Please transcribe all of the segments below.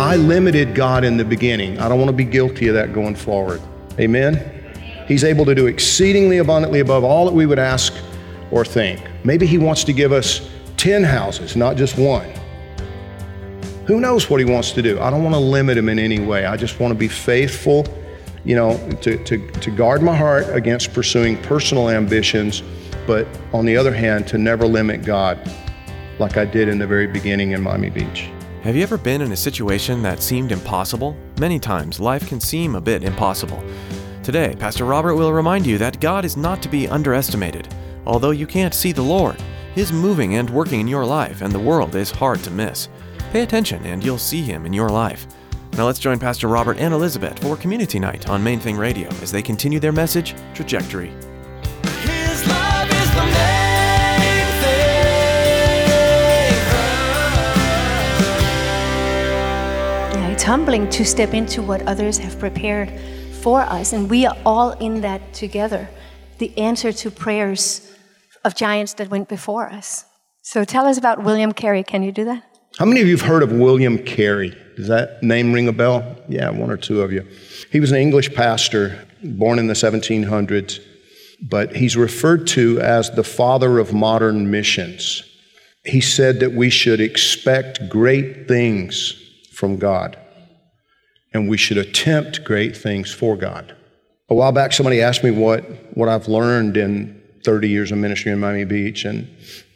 I limited God in the beginning. I don't want to be guilty of that going forward. Amen? He's able to do exceedingly abundantly above all that we would ask or think. Maybe He wants to give us 10 houses, not just one. Who knows what He wants to do? I don't want to limit Him in any way. I just want to be faithful, you know, to, to, to guard my heart against pursuing personal ambitions, but on the other hand, to never limit God like I did in the very beginning in Miami Beach. Have you ever been in a situation that seemed impossible? Many times, life can seem a bit impossible. Today, Pastor Robert will remind you that God is not to be underestimated. Although you can't see the Lord, His moving and working in your life and the world is hard to miss. Pay attention and you'll see Him in your life. Now let's join Pastor Robert and Elizabeth for Community Night on Main Thing Radio as they continue their message, Trajectory. It's humbling to step into what others have prepared for us, and we are all in that together. The answer to prayers of giants that went before us. So tell us about William Carey. Can you do that? How many of you have heard of William Carey? Does that name ring a bell? Yeah, one or two of you. He was an English pastor, born in the 1700s, but he's referred to as the father of modern missions. He said that we should expect great things from God, and we should attempt great things for God. A while back, somebody asked me what, what I've learned in 30 years of ministry in Miami Beach and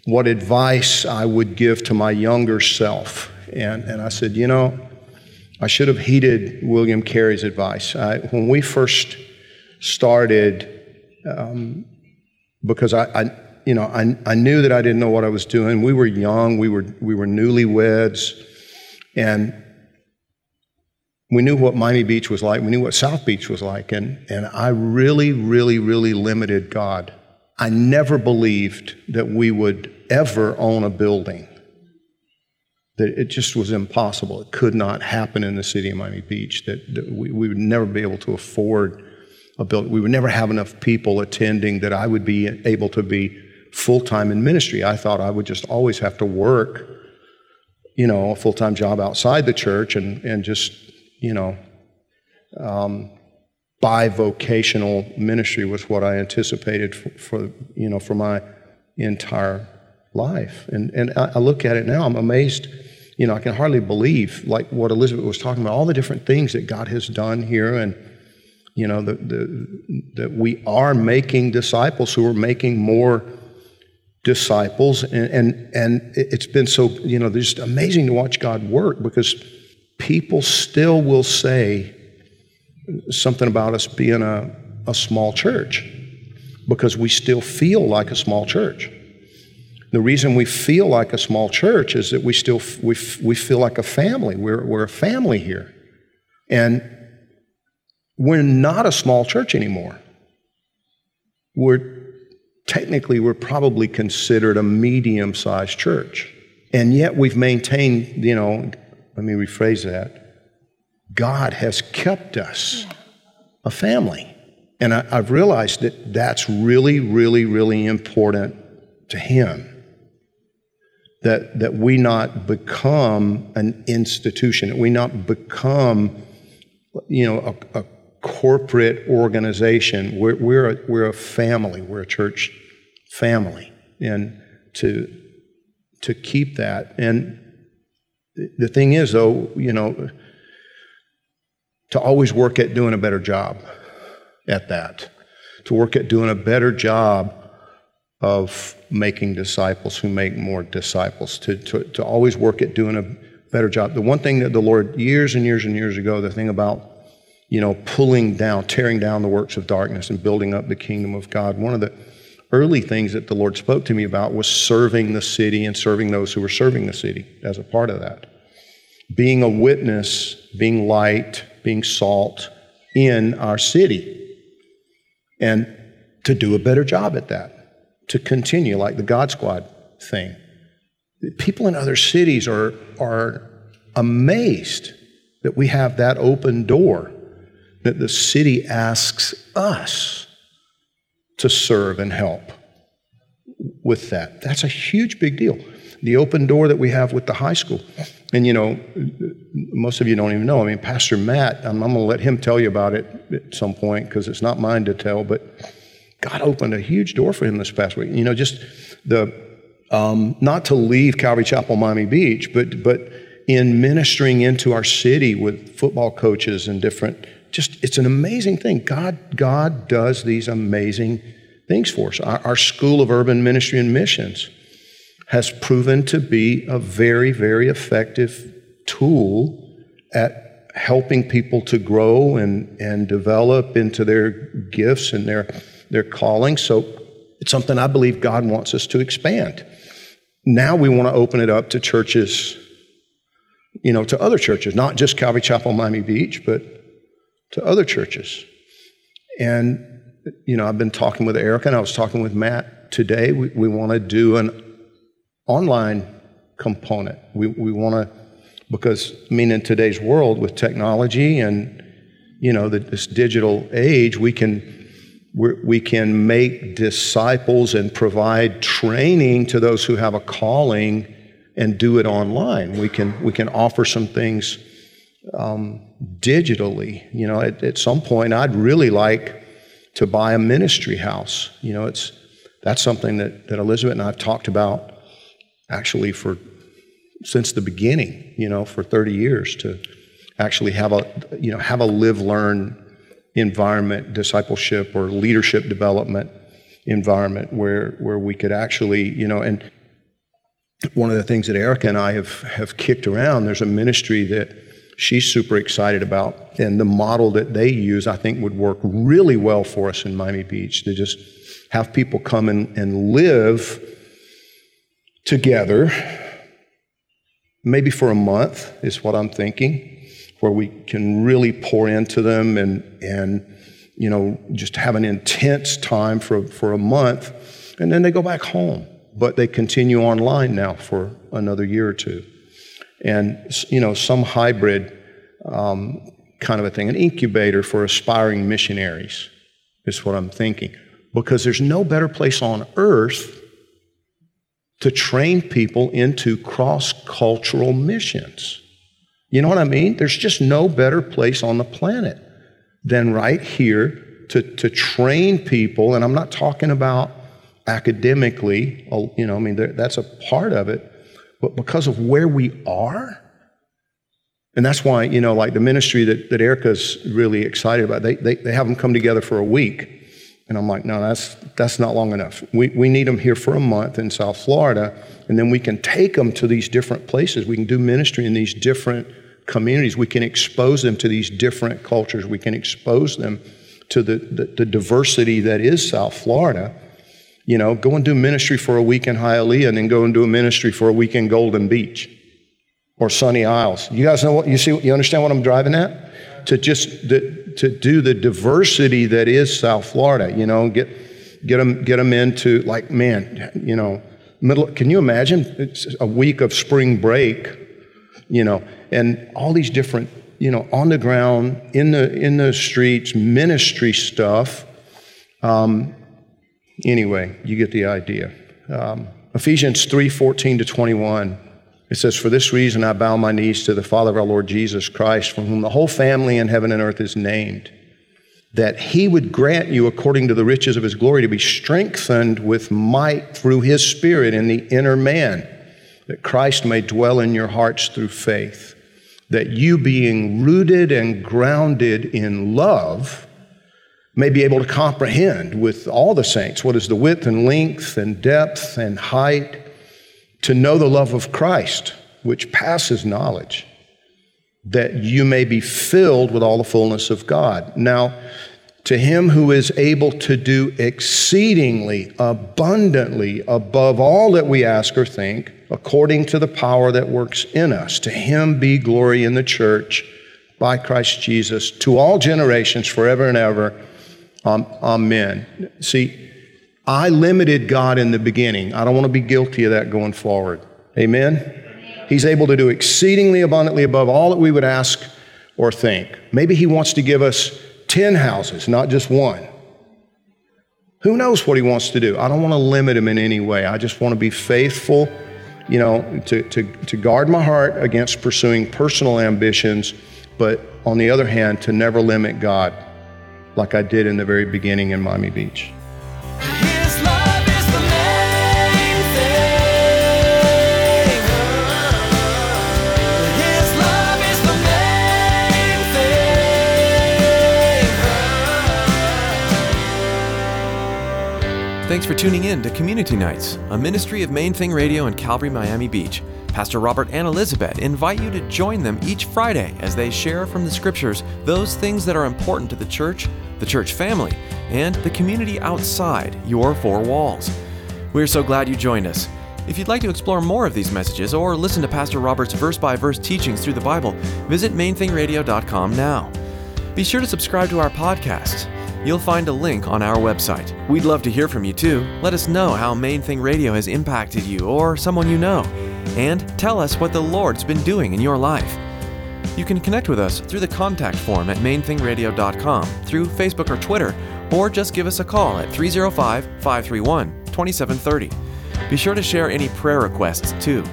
what advice I would give to my younger self. And, and I said, you know, I should have heeded William Carey's advice. I, when we first started, um, because I, I, you know, I, I knew that I didn't know what I was doing. We were young, we were, we were newlyweds, and we knew what Miami Beach was like. We knew what South Beach was like. And, and I really, really, really limited God. I never believed that we would ever own a building. That it just was impossible. It could not happen in the city of Miami Beach. That, that we, we would never be able to afford a building. We would never have enough people attending that I would be able to be full time in ministry. I thought I would just always have to work, you know, a full time job outside the church and, and just, you know, um, bivocational ministry was what I anticipated for, for, you know for my entire life. And and I, I look at it now, I'm amazed. You know, I can hardly believe like what Elizabeth was talking about, all the different things that God has done here, and you know the, the, that we are making disciples who are making more disciples, and and and it's been so you know, just amazing to watch God work because people still will say something about us being a, a small church because we still feel like a small church. The reason we feel like a small church is that we still we, we feel like a family. We're, we're a family here. And we're not a small church anymore. We're technically we're probably considered a medium-sized church. And yet we've maintained, you know, let me rephrase that. God has kept us a family. And I, have realized that that's really, really, really important to Him. That, that we not become an institution, that we not become, you know, a, a corporate organization. We're, we're, a, we're a family, we're a church family. And to, to keep that. And the thing is, though, you know, to always work at doing a better job at that, to work at doing a better job of making disciples who make more disciples, to, to, to always work at doing a better job. The one thing that the Lord, years and years and years ago, the thing about, you know, pulling down, tearing down the works of darkness and building up the kingdom of God, one of the early things that the Lord spoke to me about was serving the city and serving those who were serving the city as a part of that. Being a witness, being light, being salt in our city. And to do a better job at that, to continue like the God Squad thing. People in other cities are, are amazed that we have that open door, that the city asks us to serve and help with that. That's a huge big deal. The open door that we have with the high school. And you know, most of you don't even know. I mean, Pastor Matt, I'm, I'm going to let him tell you about it at some point because it's not mine to tell, but God opened a huge door for him this past week. You know, just the, um, not to leave Calvary Chapel, Miami Beach, but, but in ministering into our city with football coaches and different, just, it's an amazing thing. God, God does these amazing things for us. Our, our School of Urban Ministry and Missions has proven to be a very, very effective tool at helping people to grow and, and develop into their gifts and their, their calling. So it's something I believe God wants us to expand. Now we want to open it up to churches, you know, to other churches, not just Calvary Chapel, Miami Beach, but to other churches. And, you know, I've been talking with Erica and I was talking with Matt today. We, we want to do an online component. We, we want to, because, I mean, in today's world with technology and, you know, the, this digital age, we can, we can make disciples and provide training to those who have a calling and do it online. We can, we can offer some things um, digitally. You know, at, at some point, I'd really like to buy a ministry house. You know, it's, that's something that, that Elizabeth and I have talked about actually for since the beginning, you know, for 30 years to actually have a, you know, have a live learn environment, discipleship or leadership development environment where, where we could actually, you know, and one of the things that Erica and I have, have kicked around, there's a ministry that she's super excited about. And the model that they use, I think, would work really well for us in Miami Beach to just have people come and, and live together, maybe for a month, is what I'm thinking, where we can really pour into them and, and you know, just have an intense time for, for a month, and then they go back home. But they continue online now for another year or two. And, you know, some hybrid um, kind of a thing, an incubator for aspiring missionaries is what I'm thinking. Because there's no better place on earth to train people into cross cultural missions. You know what I mean? There's just no better place on the planet than right here to, to train people. And I'm not talking about academically, you know, I mean, that's a part of it, but because of where we are. And that's why, you know, like the ministry that, that Erica's really excited about, they, they, they have them come together for a week and I'm like, no, that's, that's not long enough. We, we need them here for a month in South Florida, and then we can take them to these different places. We can do ministry in these different communities. We can expose them to these different cultures. We can expose them to the, the, the diversity that is South Florida. You know, go and do ministry for a week in Hialeah and then go and do a ministry for a week in Golden Beach or Sunny Isles. You guys know what, you see, you understand what I'm driving at? to just the, to do the diversity that is South Florida. You know, get get them get them into like man, you know, middle. Can you imagine? It's a week of spring break, you know, and all these different you know on the ground in the in the streets ministry stuff. Um, anyway, you get the idea. Um, Ephesians three fourteen to twenty one. It says, For this reason I bow my knees to the Father of our Lord Jesus Christ, from whom the whole family in heaven and earth is named, that he would grant you, according to the riches of his glory, to be strengthened with might through his Spirit in the inner man, that Christ may dwell in your hearts through faith, that you, being rooted and grounded in love, may be able to comprehend with all the saints what is the width and length and depth and height to know the love of Christ, which passes knowledge, that you may be filled with all the fullness of God. Now, to him who is able to do exceedingly abundantly above all that we ask or think, according to the power that works in us, to him be glory in the church by Christ Jesus to all generations forever and ever. Um, amen. See, I limited God in the beginning. I don't want to be guilty of that going forward. Amen. He's able to do exceedingly abundantly above all that we would ask or think. Maybe He wants to give us 10 houses, not just one. Who knows what He wants to do? I don't want to limit Him in any way. I just want to be faithful, you know, to, to, to guard my heart against pursuing personal ambitions, but on the other hand, to never limit God like I did in the very beginning in Miami Beach. His love is the main thing. His love is the main thing. Thanks for tuning in to Community Nights, a ministry of Main Thing Radio in Calvary, Miami Beach. Pastor Robert and Elizabeth invite you to join them each Friday as they share from the scriptures those things that are important to the church, the church family, and the community outside your four walls. We're so glad you joined us. If you'd like to explore more of these messages or listen to Pastor Robert's verse by verse teachings through the Bible, visit mainthingradio.com now. Be sure to subscribe to our podcast. You'll find a link on our website. We'd love to hear from you too. Let us know how Main Thing Radio has impacted you or someone you know. And tell us what the Lord's been doing in your life. You can connect with us through the contact form at mainthingradio.com, through Facebook or Twitter, or just give us a call at 305 531 2730. Be sure to share any prayer requests too.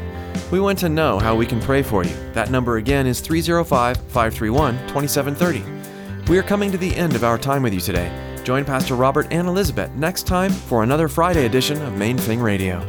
We want to know how we can pray for you. That number again is 305 531 2730. We are coming to the end of our time with you today. Join Pastor Robert and Elizabeth next time for another Friday edition of Main Thing Radio.